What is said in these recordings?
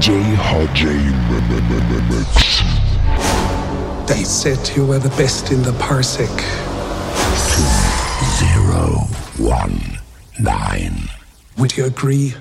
DJ Mix. They said you were the best in the parsec. Zero, one, nine. Would you agree?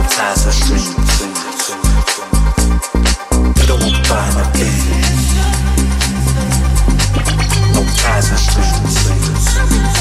no ties or strings. They don't want to buy nothing. No ties or strings.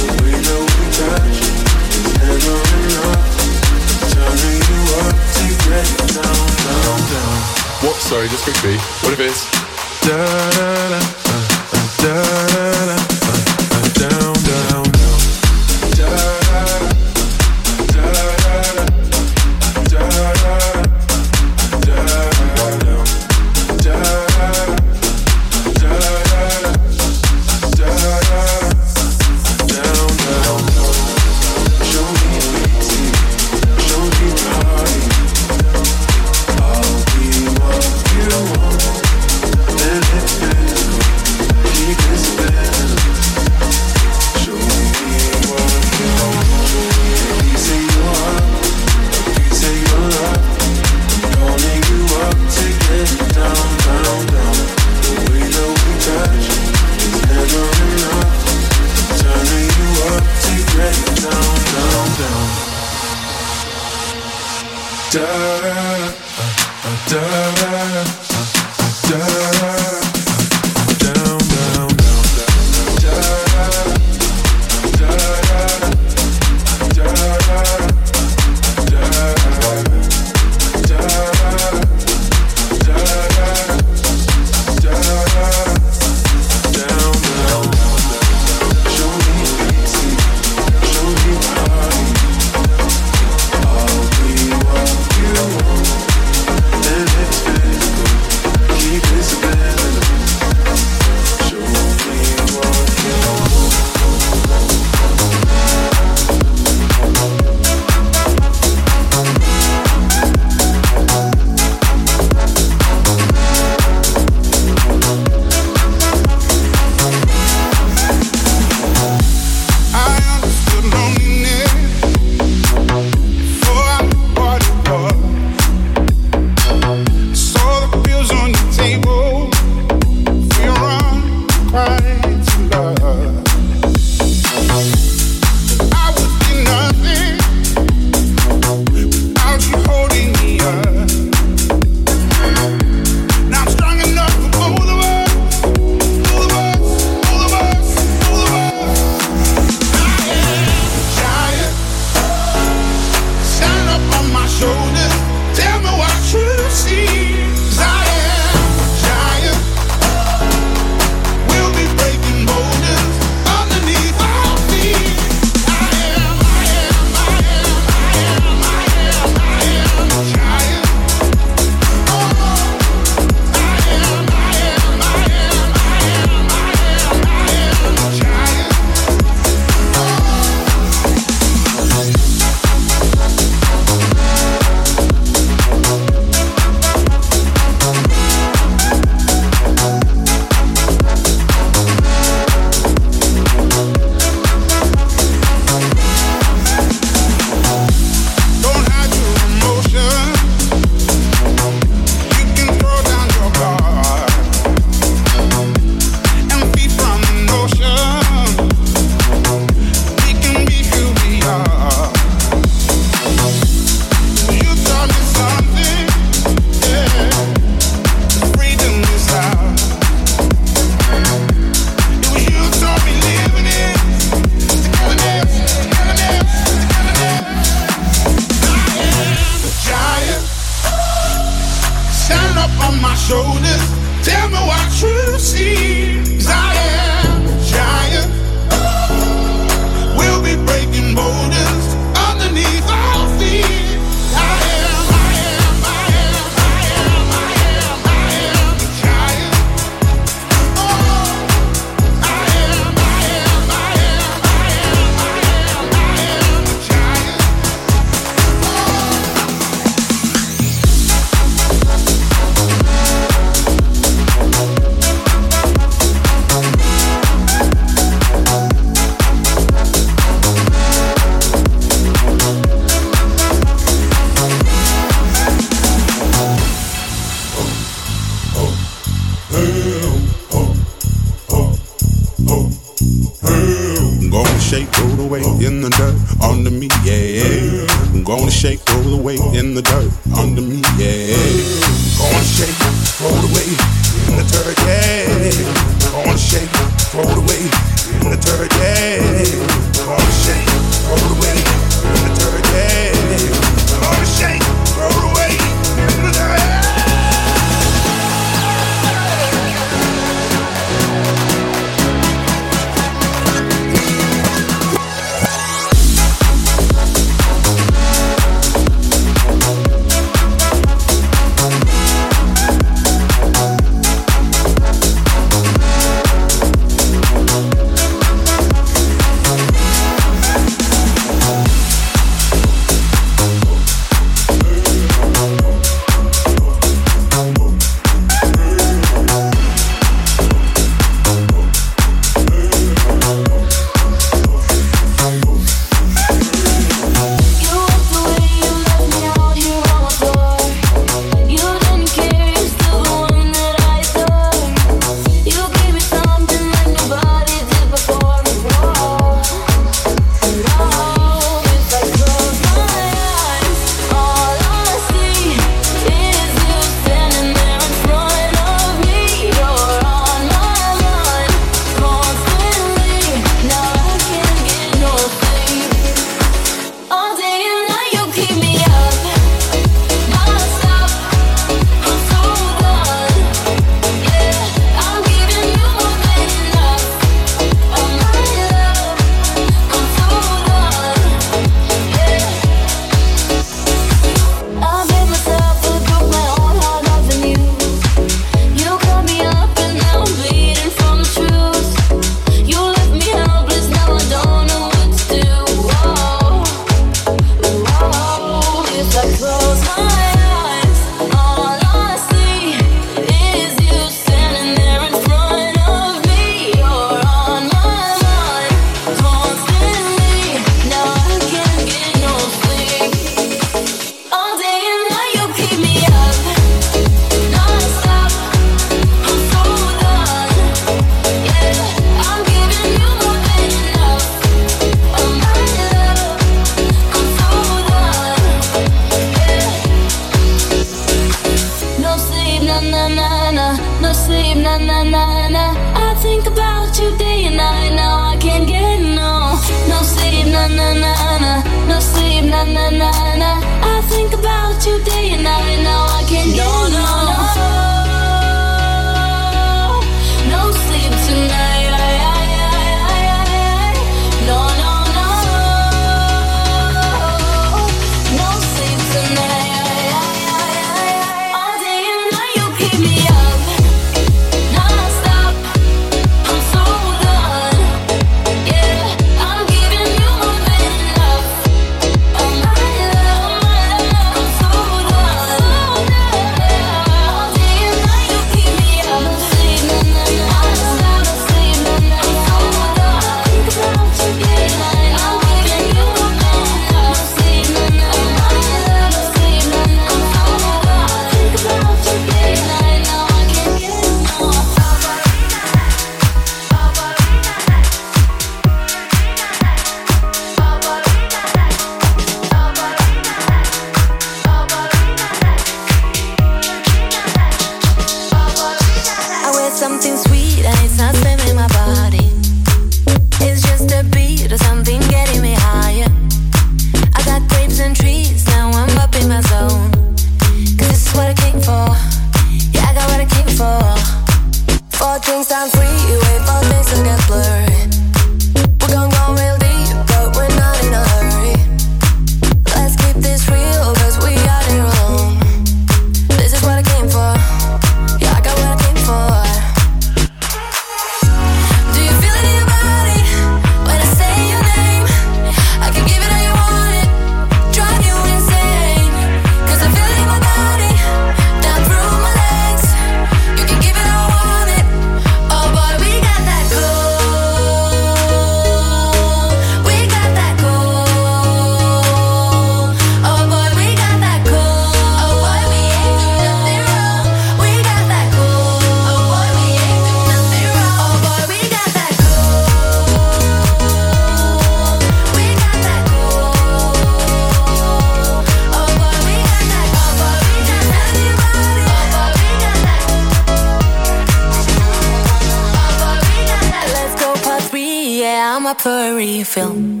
A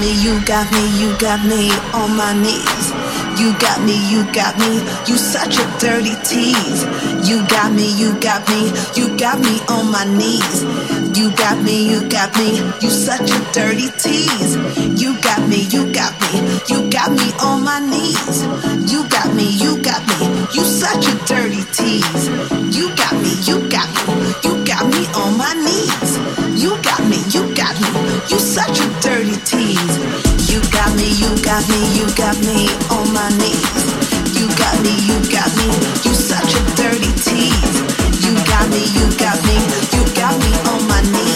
me, you got me, you got me on my knees. You got me, you got me, you such a dirty tease. You got me, you got me, you got me on my knees. You got me, you got me, you such a dirty tease. You got me, you got me, you got me on my knees. You got me, you got me, you such a dirty tease. You got me, you got me, you got me on my knees. You got me, you got me, you such a dirty tease. You got me, you got me, you got me on my knees. You got me, you got me, you such a dirty tease. You got me, you got me, you got me on my knees.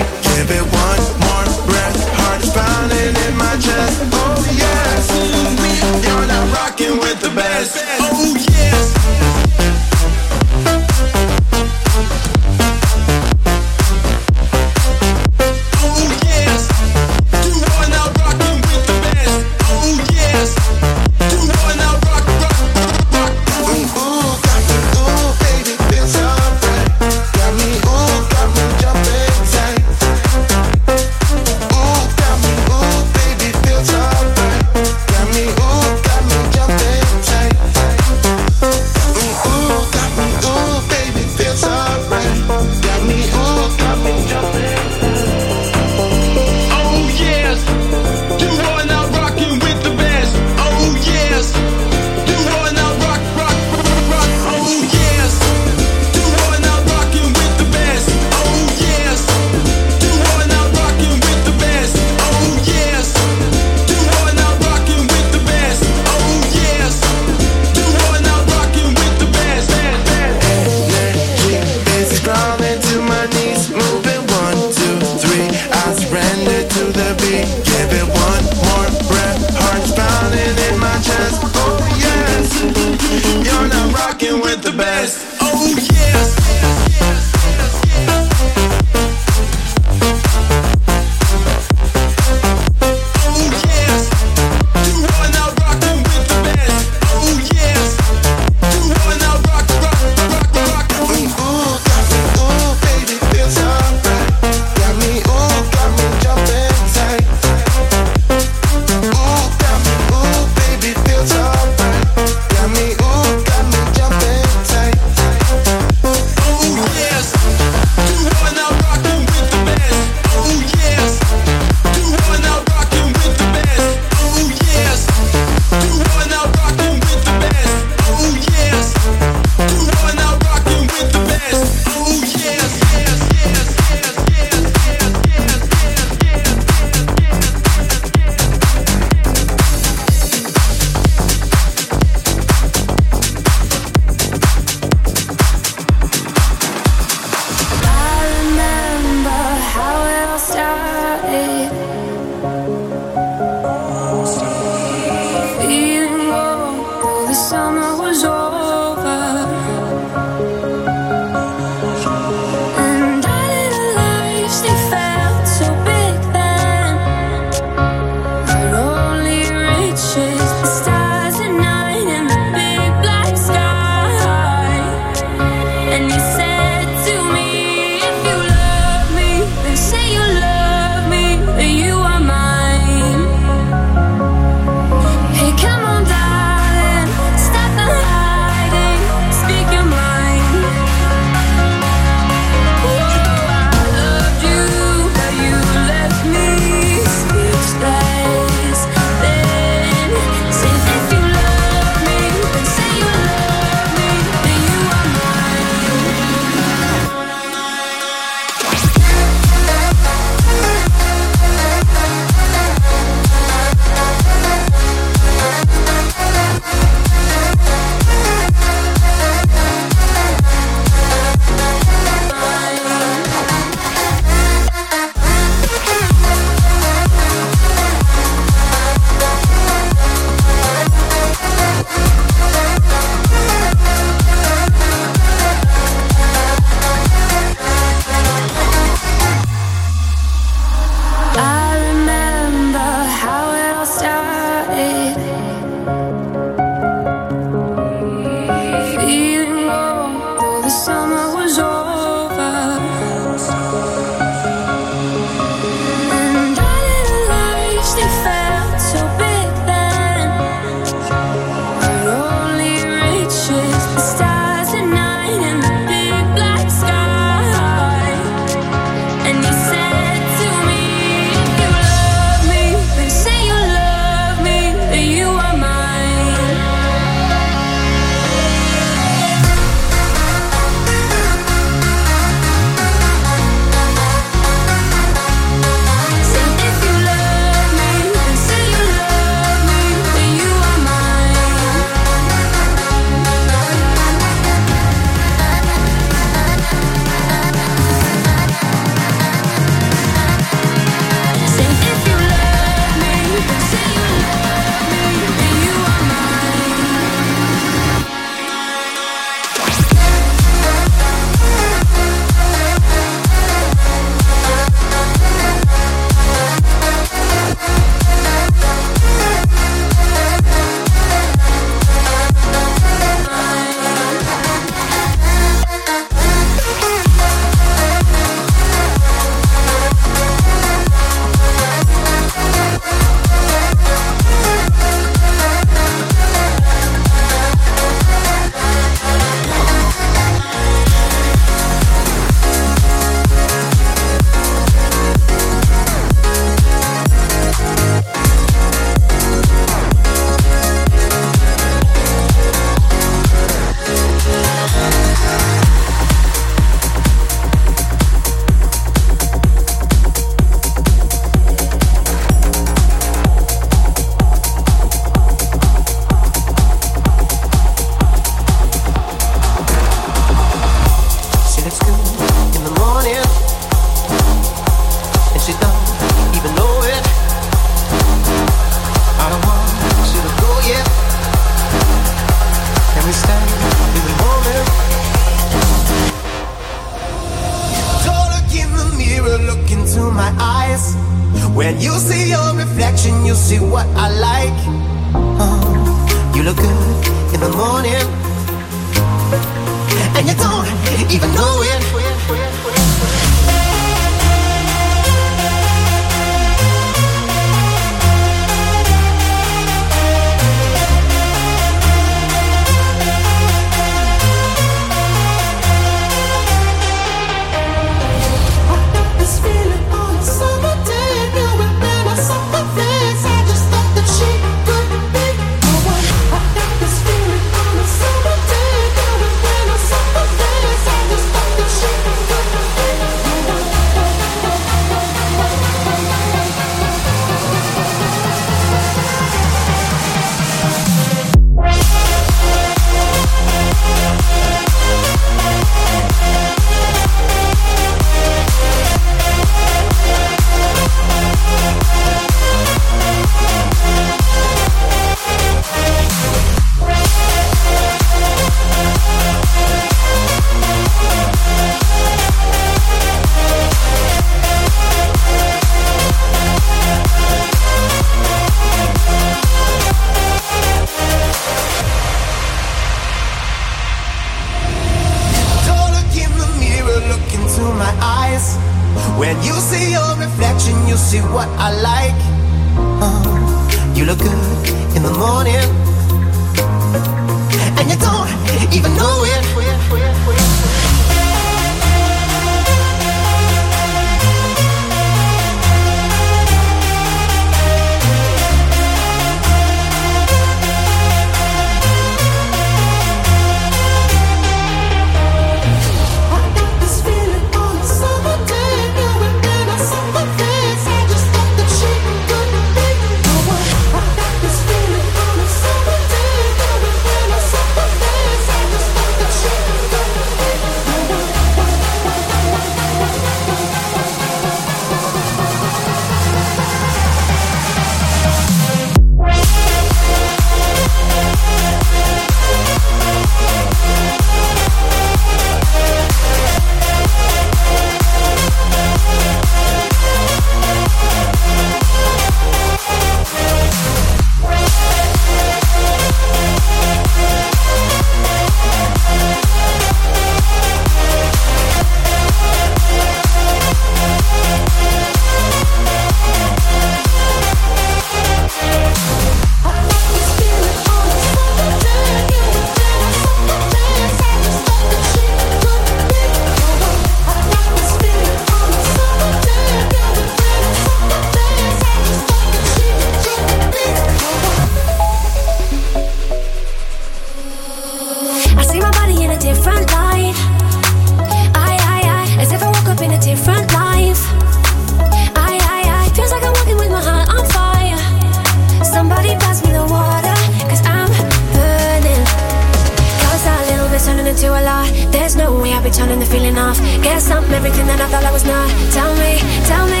turning the feeling off. Guess I'm everything that I thought I was not. Tell me, tell me.